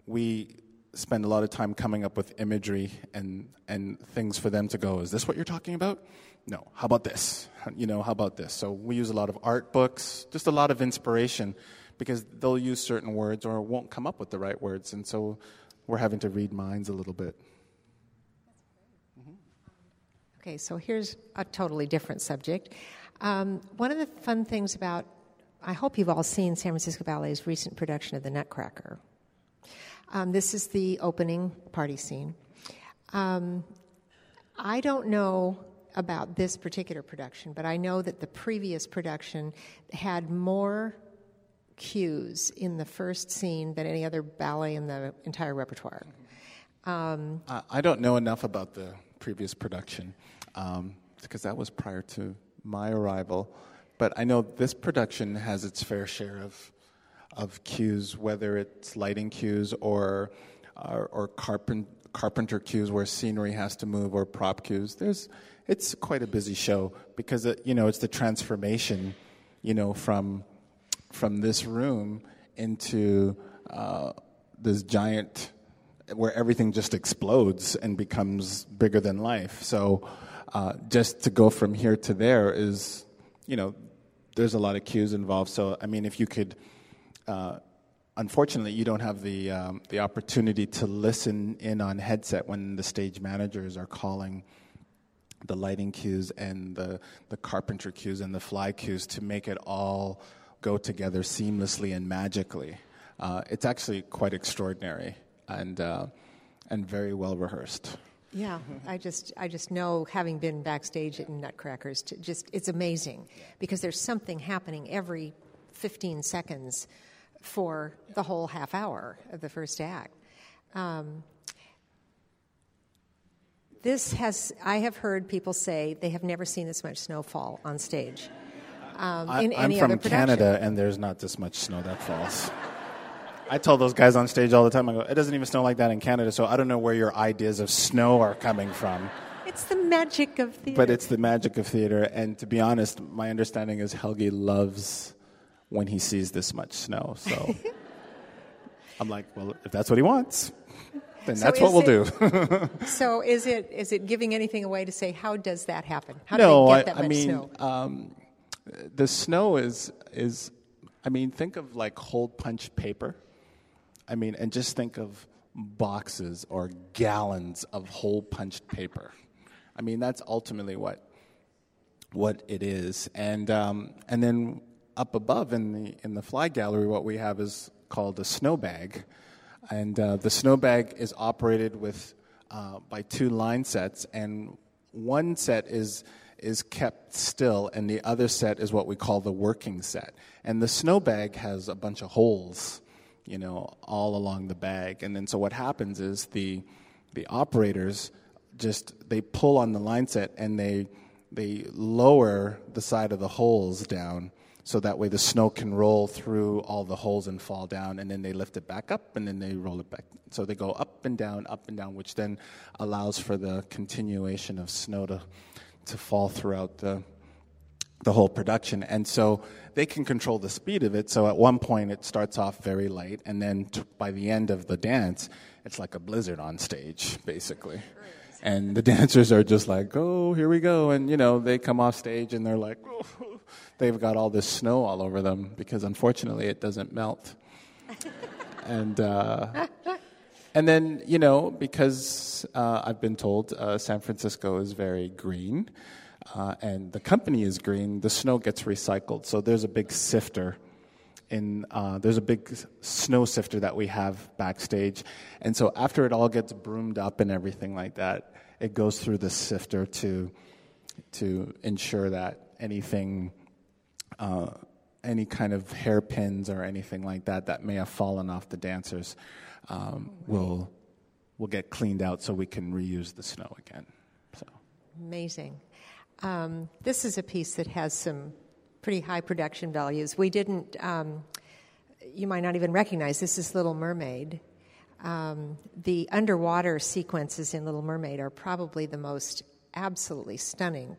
we spend a lot of time coming up with imagery and, and things for them to go, is this what you're talking about? No. How about this? You know, how about this? So we use a lot of art books, just a lot of inspiration because they'll use certain words or won't come up with the right words. And so we're having to read minds a little bit. Okay, so here's a totally different subject. Um, one of the fun things about, I hope you've all seen San Francisco Ballet's recent production of The Nutcracker. Um, this is the opening party scene. Um, I don't know about this particular production, but I know that the previous production had more cues in the first scene than any other ballet in the entire repertoire. Um, I don't know enough about the previous production um, because that was prior to my arrival, but I know this production has its fair share of of cues, whether it's lighting cues or or, or carpent, carpenter cues where scenery has to move or prop cues. There's it's quite a busy show because it, you know it's the transformation, you know, from from this room into uh, this giant where everything just explodes and becomes bigger than life. So uh, just to go from here to there is, you know, there's a lot of cues involved. So I mean, if you could. Uh, unfortunately, you don't have the um, the opportunity to listen in on headset when the stage managers are calling the lighting cues and the the carpenter cues and the fly cues to make it all go together seamlessly and magically. Uh, it's actually quite extraordinary and uh, and very well rehearsed. Yeah, I just I just know having been backstage at Nutcrackers, to just it's amazing because there's something happening every 15 seconds for the whole half hour of the first act. Um, this has I have heard people say they have never seen this much snowfall on stage. Um, I, am from Canada, and there's not this much snow that falls. I tell those guys on stage all the time. I go, it doesn't even snow like that in Canada, so I don't know where your ideas of snow are coming from. It's the magic of theater. But it's the magic of theater, and to be honest, my understanding is Helgi loves when he sees this much snow. So I'm like, well, if that's what he wants, then so that's what we'll it, do. so is it is it giving anything away to say how does that happen? How no, do they get that I, I much mean, snow? Um, the snow is is I mean, think of like hole punch paper. I mean, and just think of boxes or gallons of hole punched paper. I mean, that's ultimately what what it is. And um, and then up above in the in the fly gallery, what we have is called a snow bag, and uh, the snow bag is operated with uh, by two line sets, and one set is is kept still, and the other set is what we call the working set. And the snow bag has a bunch of holes, you know, all along the bag. And then so what happens is the the operators just they pull on the line set and they they lower the side of the holes down so that way the snow can roll through all the holes and fall down and then they lift it back up and then they roll it back so they go up and down up and down which then allows for the continuation of snow to to fall throughout the the whole production. And so they can control the speed of it. So at one point it starts off very light, and then t- by the end of the dance, it's like a blizzard on stage, basically. And the dancers are just like, oh, here we go. And, you know, they come off stage and they're like, oh. they've got all this snow all over them because unfortunately it doesn't melt. and, uh, and then, you know, because uh, I've been told uh, San Francisco is very green uh, and the company is green, the snow gets recycled. So there's a big sifter. In, uh, there's a big snow sifter that we have backstage. And so after it all gets broomed up and everything like that, it goes through the sifter to, to ensure that anything, uh, any kind of hairpins or anything like that that may have fallen off the dancers um, will will get cleaned out so we can reuse the snow again. So amazing. Um, this is a piece that has some pretty high production values. We didn't. Um, you might not even recognize this is Little Mermaid. Um, the underwater sequences in Little Mermaid are probably the most absolutely stunning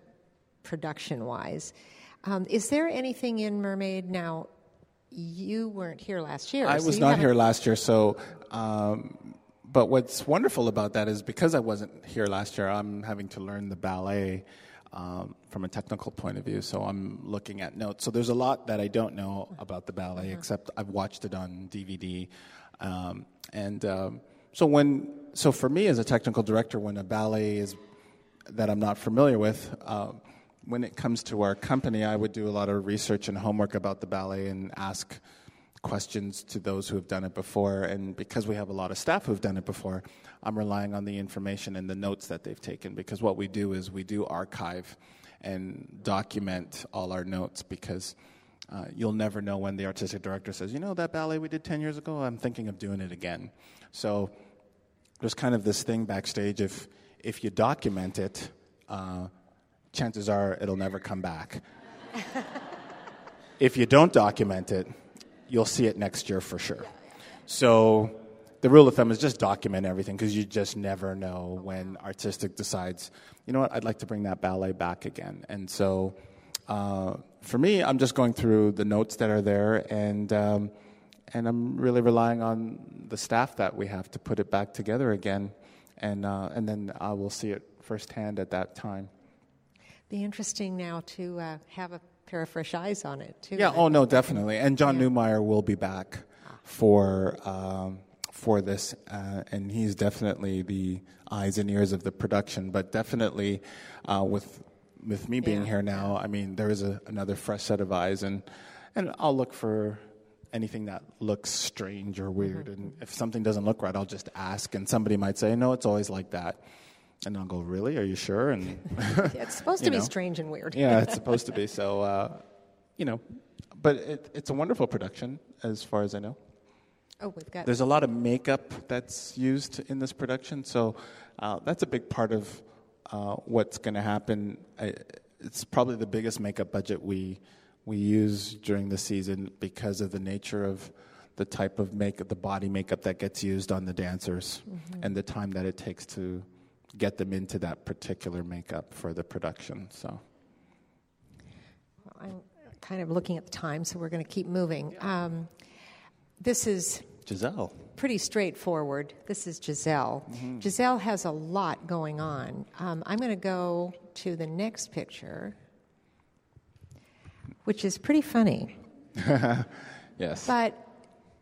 production wise. Um, is there anything in Mermaid now? You weren't here last year. I so was not here last year, so. Um, but what's wonderful about that is because I wasn't here last year, I'm having to learn the ballet um, from a technical point of view. So I'm looking at notes. So there's a lot that I don't know about the ballet, mm-hmm. except I've watched it on DVD. Um, and um, so when, so for me as a technical director, when a ballet is that I'm not familiar with, uh, when it comes to our company, I would do a lot of research and homework about the ballet and ask questions to those who have done it before. And because we have a lot of staff who've done it before, I'm relying on the information and the notes that they've taken. Because what we do is we do archive and document all our notes because uh, you'll never know when the artistic director says, you know, that ballet we did 10 years ago, I'm thinking of doing it again. So there's kind of this thing backstage if, if you document it, uh, chances are it'll never come back. if you don't document it, you'll see it next year for sure. So the rule of thumb is just document everything because you just never know when artistic decides, you know what, I'd like to bring that ballet back again. And so uh, for me, I'm just going through the notes that are there and. Um, and I'm really relying on the staff that we have to put it back together again, and uh, and then I will see it firsthand at that time. Be interesting now to uh, have a pair of fresh eyes on it too. Yeah. Oh no, definitely. And John yeah. Neumeier will be back for um, for this, uh, and he's definitely the eyes and ears of the production. But definitely, uh, with with me being yeah. here now, I mean, there is a, another fresh set of eyes, and and I'll look for anything that looks strange or weird. Mm-hmm. And if something doesn't look right, I'll just ask, and somebody might say, "No, it's always like that." And I'll go, really? Are you sure? And yeah, it's supposed to know. be strange and weird. yeah, it's supposed to be. So, uh, you know, but it, it's a wonderful production, as far as I know. Oh, we've got. There's a lot of makeup that's used in this production, so uh, that's a big part of uh, what's going to happen. it's probably the biggest makeup budget we we use during the season because of the nature of the type of makeup, the body makeup that gets used on the dancers, mm-hmm. and the time that it takes to get them into that particular makeup for the production. So. Well, I'm kind of looking at the time, so we're going to keep moving. Um, this is Giselle. Pretty straightforward. This is Giselle. Mm-hmm. Giselle has a lot going on. Um, I'm going to go to the next picture, which is pretty funny. yes. But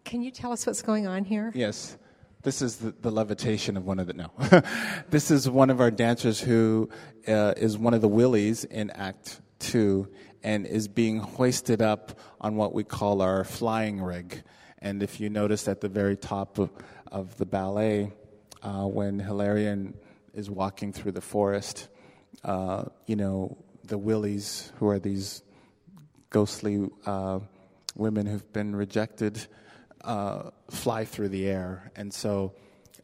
can you tell us what's going on here? Yes. This is the, the, levitation of one of the no. this is one of our dancers who uh, is one of the wilis in Act Two, and is being hoisted up on what we call our flying rig. And if you notice at the very top of, of the ballet, uh, when Hilarion is walking through the forest, uh, you know the wilis, who are these ghostly uh, women who've been rejected uh, fly through the air. And so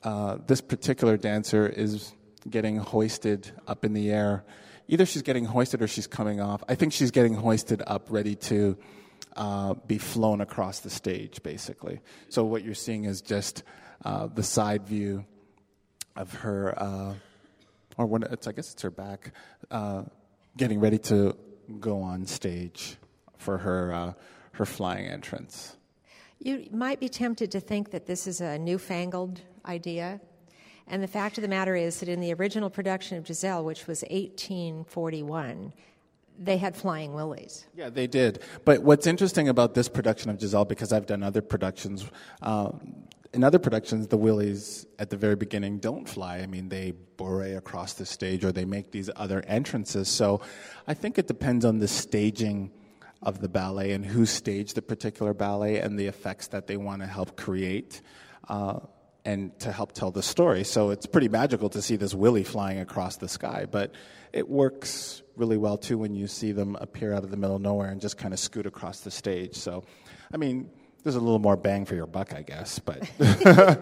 uh, this particular dancer is getting hoisted up in the air. Either she's getting hoisted or she's coming off. I think she's getting hoisted up, ready to uh, be flown across the stage, basically. So what you're seeing is just uh, the side view of her, uh, or when it's, I guess it's her back, getting ready to go on stage for her her flying entrance. You might be tempted to think that this is a newfangled idea. And the fact of the matter is that in the original production of Giselle, which was 1841, they had flying wilis. Yeah, they did. But what's interesting about this production of Giselle, because I've done other productions, um, in other productions, the wilis at the very beginning don't fly. I mean, they bourre across the stage or they make these other entrances. So I think it depends on the staging of the ballet and who staged the particular ballet and the effects that they want to help create uh, and to help tell the story. So it's pretty magical to see this Wili flying across the sky, but it works really well too when you see them appear out of the middle of nowhere and just kind of scoot across the stage. So, I mean, there's a little more bang for your buck, I guess, but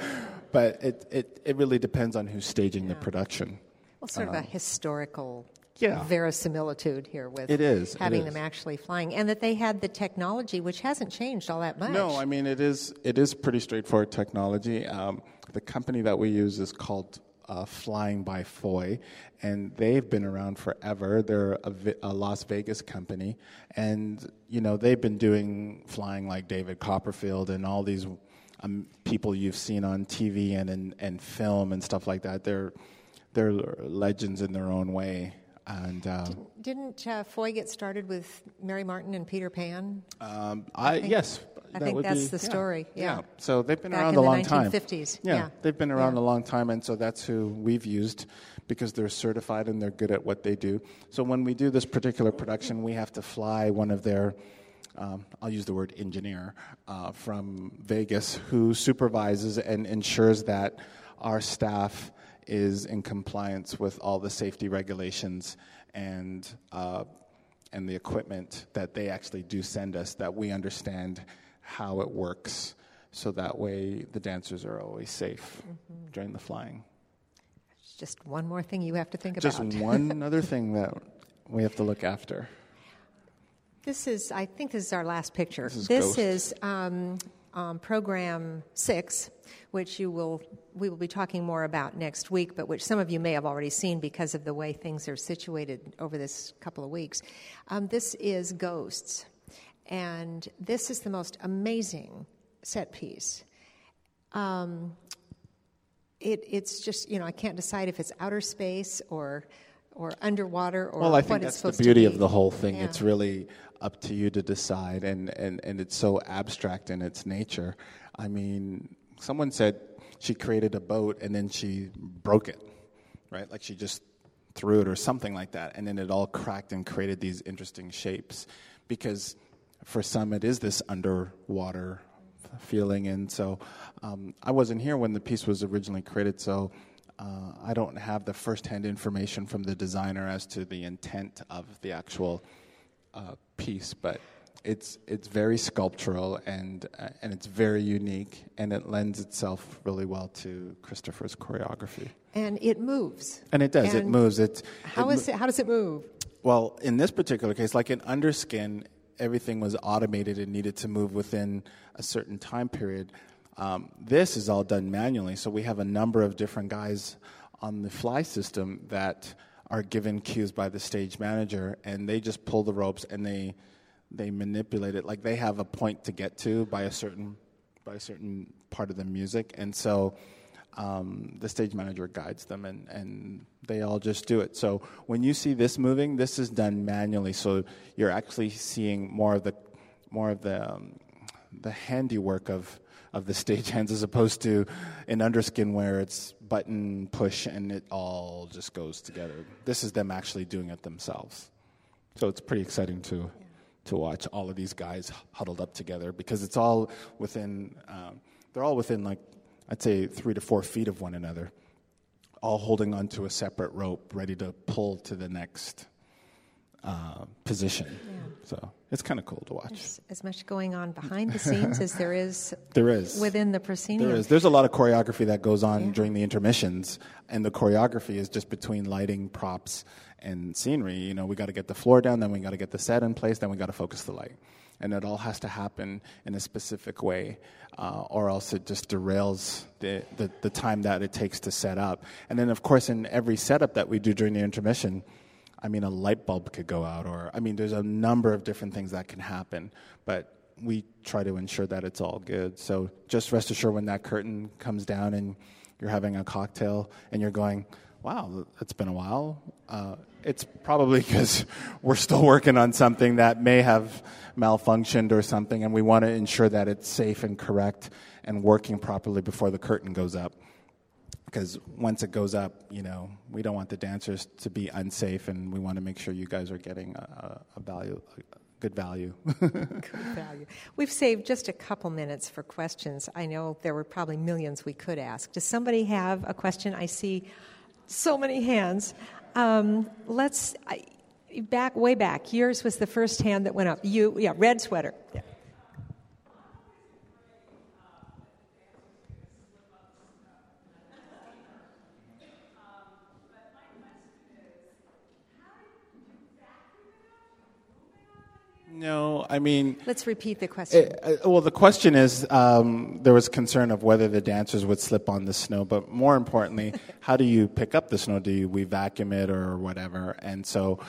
but it, it, it really depends on who's staging yeah. the production. Well, sort um, of a um, historical yeah. verisimilitude here with it is, having it is. them actually flying, and that they had the technology, which hasn't changed all that much. No, I mean it is it is pretty straightforward technology. Um, the company that we use is called uh, Flying by Foy, and they've been around forever. They're a, a, Las Vegas company, and you know they've been doing flying like David Copperfield and all these um, people you've seen on TV and in and film and stuff like that. They're they're legends in their own way. And uh, didn't, didn't uh, Foy get started with Mary Martin and Peter Pan? Um, I, I think, yes, I think that's be, the story. Yeah. yeah. So they've been Back around a long 1950s. time. 1950s. Yeah, yeah, they've been around yeah. a long time, and so that's who we've used because they're certified and they're good at what they do. So when we do this particular production, we have to fly one of their um, I'll use the word engineer, uh, from Vegas who supervises and ensures that our staff is in compliance with all the safety regulations and uh, and the equipment that they actually do send us that we understand how it works. So that way the dancers are always safe mm-hmm. during the flying. Just one more thing you have to think just about. just one other thing that we have to look after. This is i think this is our last picture. This is, this is um, um, program six which you will we will be talking more about next week, but which some of you may have already seen because of the way things are situated over this couple of weeks. Um, this is Ghosts, and this is the most amazing set piece. Um, it, it's just you know I can't decide if it's outer space or or underwater or what it's supposed to be well, I think that's the beauty of the whole thing. Yeah. It's really up to you to decide, and, and, and it's so abstract in its nature. I mean, someone said she created a boat and then she broke it, right? Like she just threw it or something like that, and then it all cracked and created these interesting shapes. Because for some, it is this underwater feeling, and so um, I wasn't here when the piece was originally created, so. Uh, I don't have the first-hand information from the designer as to the intent of the actual uh, piece, but it's it's very sculptural and uh, and it's very unique and it lends itself really well to Christopher's choreography. And it moves. And it does. And it moves. It how it, is it, how does it move? Well, in this particular case, like in Underskin, everything was automated and needed to move within a certain time period. Um, this is all done manually, so we have a number of different guys on the fly system that are given cues by the stage manager, and they just pull the ropes and they they manipulate it. Like they have a point to get to by a certain by a certain part of the music. And so um, the stage manager guides them and, and they all just do it. So when you see this moving this is done manually. So you're actually seeing more of the more of the um, the handiwork of of the stage hands as opposed to in underskin where it's button push and it all just goes together. This is them actually doing it themselves. So it's pretty exciting too to watch all of these guys huddled up together because it's all within, um, they're all within like, I'd say three to four feet of one another, all holding onto a separate rope, ready to pull to the next uh, position. Yeah. So it's kind of cool to watch. There's as much going on behind the scenes as there is. There is within the proscenium. There is. There's a lot of choreography that goes on yeah. during the intermissions, and the choreography is just between lighting, props, and scenery. You know, we got to get the floor down, then we got to get the set in place, then we got to focus the light, and it all has to happen in a specific way, uh, or else it just derails the, the the time that it takes to set up. And then, of course, in every setup that we do during the intermission I mean, a light bulb could go out, or I mean, there's a number of different things that can happen, but we try to ensure that it's all good. So just rest assured when that curtain comes down and you're having a cocktail and you're going, wow, it's been a while. Uh, it's probably because we're still working on something that may have malfunctioned or something, and we want to ensure that it's safe and correct and working properly before the curtain goes up because once it goes up, you know, we don't want the dancers to be unsafe, and we want to make sure you guys are getting a, a value, a good value. good value. We've saved just a couple minutes for questions. I know there were probably millions we could ask. Does somebody have a question? I see so many hands. Um, let's I, back way back. Yours was the first hand that went up. You, yeah, red sweater. Yeah. No, I mean. Let's repeat the question. It, uh, well, the question is um, there was concern of whether the dancers would slip on the snow, but more importantly, how do you pick up the snow? Do you, we vacuum it or whatever? And so,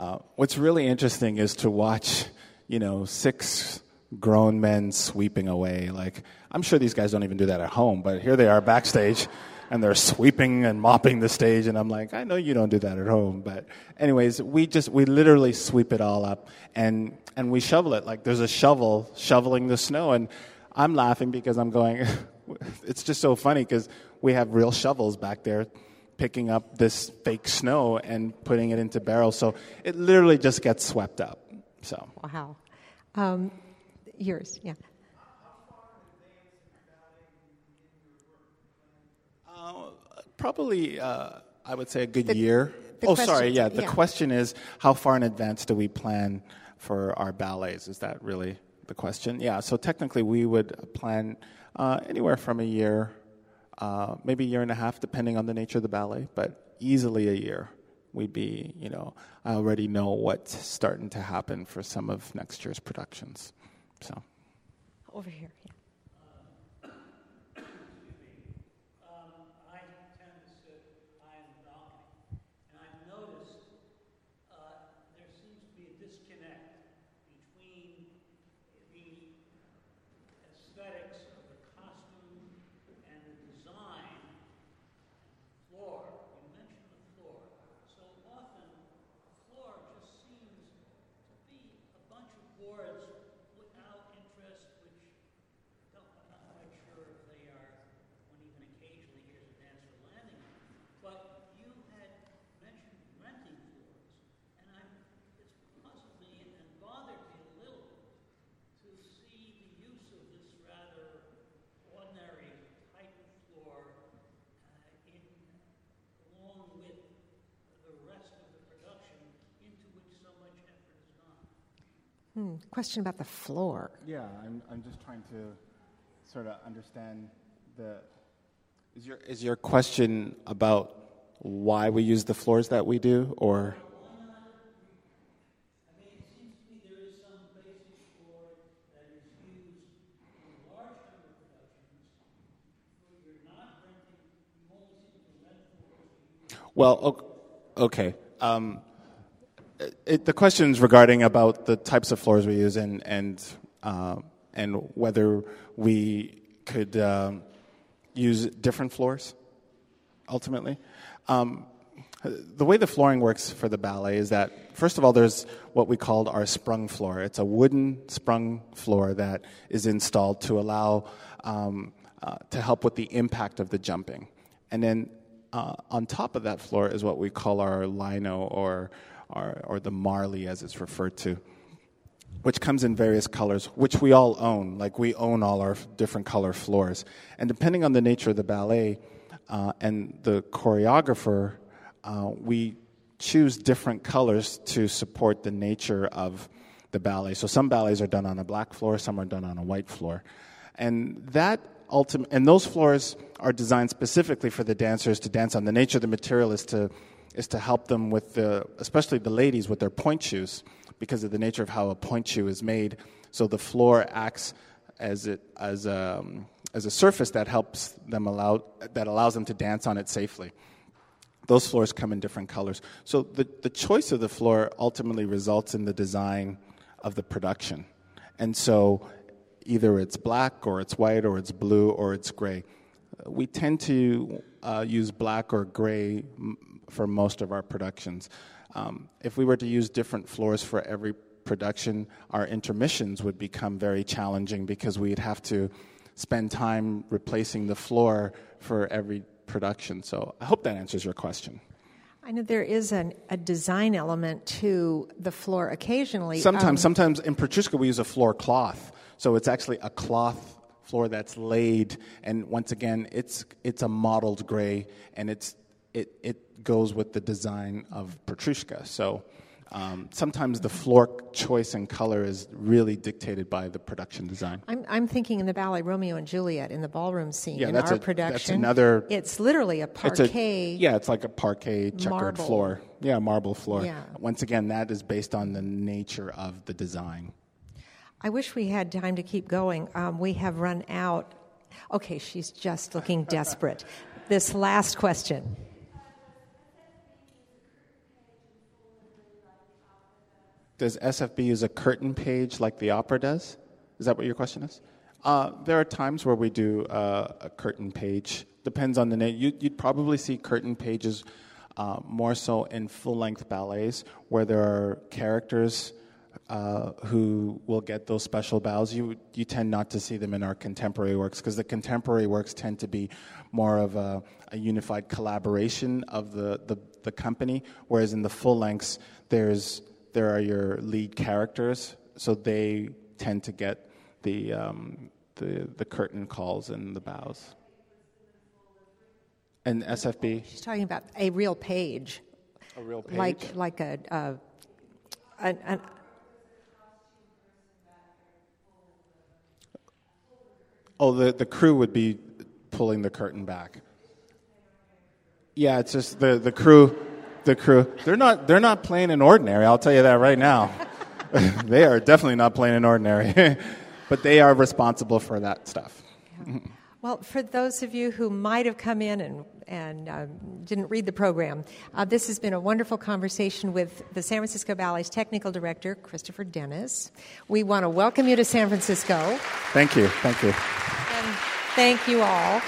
uh, what's really interesting is to watch, you know, six grown men sweeping away. Like, I'm sure these guys don't even do that at home, but here they are backstage and they're sweeping and mopping the stage and i'm like i know you don't do that at home but anyways we just we literally sweep it all up and and we shovel it like there's a shovel shoveling the snow and i'm laughing because i'm going it's just so funny because we have real shovels back there picking up this fake snow and putting it into barrels so it literally just gets swept up so wow Um, yours, yeah. Uh, probably, uh, I would say a good The- year. the oh, question- sorry. Yeah, the yeah. question is how far in advance do we plan for our ballets? Is that really the question? Yeah. So technically, we would plan uh, anywhere from a year, uh, maybe a year and a half, depending on the nature of the ballet, but easily a year. We'd be, you know, I already know what's starting to happen for some of next year's productions. So. Over here. Yeah. Um, I tend to sit high in the balcony, and I've noticed uh, there seems to be a disconnect between the aesthetics of the costume and the design floor. You mentioned the floor. So often, the floor just seems to be a bunch of boards without interest, which don't, I'm not quite sure if they are, one even occasionally hears a dancer landing on. But you had mentioned renting floors, and I'm, it's puzzled me and bothered me a little to see the use of this rather ordinary type of floor uh, in, along with the rest of the production into which so much effort has gone. Hmm, question about the floor. Yeah, I'm, I'm just trying to sort of understand the. Is your, is your question about why we use the floors that we do, or? I mean, it seems to me there is some basic floor that is used in a large number of productions where you're not renting, you only seem to rent floors. Well, okay. Um, it, the questions regarding about the types of floors we use and and uh, and whether we could um, use different floors ultimately. Um, the way the flooring works for the ballet is that first of all, there's what we called our sprung floor. It's a wooden sprung floor that is installed to allow um, uh, to help with the impact of the jumping, and then uh, on top of that floor is what we call our lino or, or, or the marley as it's referred to, which comes in various colors, which we all own. Like we own all our different color floors. And depending on the nature of the ballet uh, and the choreographer, uh, we choose different colors to support the nature of the ballet. So some ballets are done on a black floor, some are done on a white floor. And that ultimate, and those floors are designed specifically for the dancers to dance on. The nature of the material is to is to help them with the, especially the ladies with their pointe shoes, because of the nature of how a pointe shoe is made. So the floor acts as it as a as a surface that helps them allow that allows them to dance on it safely. Those floors come in different colors. So the, the choice of the floor ultimately results in the design of the production. And so either it's black or it's white or it's blue or it's gray. We tend to uh, use black or gray for most of our productions. Um, if we were to use different floors for every production, our intermissions would become very challenging because we'd have to spend time replacing the floor for every production. So I hope that answers your question. I know there is an, a design element to the floor occasionally. Sometimes, Um, sometimes in Petrushka we use a floor cloth, so it's actually a cloth floor that's laid, and once again, it's it's a mottled gray, and it's it it goes with the design of Petrushka. So um, sometimes the floor choice and color is really dictated by the production design. I'm, I'm thinking in the ballet Romeo and Juliet in the ballroom scene Yeah, in that's our a- that's production. another- It's literally a It's parquet. a, yeah, it's like a parquet checkered Marble. floor. Yeah, marble floor. Yeah. Once again, that is based on the nature of the design. I wish we had time to keep going. Um, we have run out. Okay, she's just looking desperate. This last question. Does SFB use a curtain page like the opera does? Is that what your question is? Uh, there are times where we do uh, a curtain page. Depends on the name. You, you'd probably see curtain pages uh, more so in full length ballets where there are characters uh, who will get those special bows. You, you tend not to see them in our contemporary works because the contemporary works tend to be more of a, a unified collaboration of the, the, the company, whereas in the full lengths, there's there are your lead characters, so they tend to get the, um, the, the curtain calls and the bows. And SFB? She's talking about a real page. A real page? Like, like a, uh, an, an, Oh, the, the crew would be pulling the curtain back. Yeah, it's just the, the crew, the crew. They're not they're not playing in ordinary. I'll tell you that right now. they are definitely not playing in ordinary, but they are responsible for that stuff. Well, for those of you who might have come in and, and um, didn't read the program, uh, this has been a wonderful conversation with the San Francisco Ballet's technical director, Christopher Dennis. We want to welcome you to San Francisco. Thank you. Thank you. And thank you all.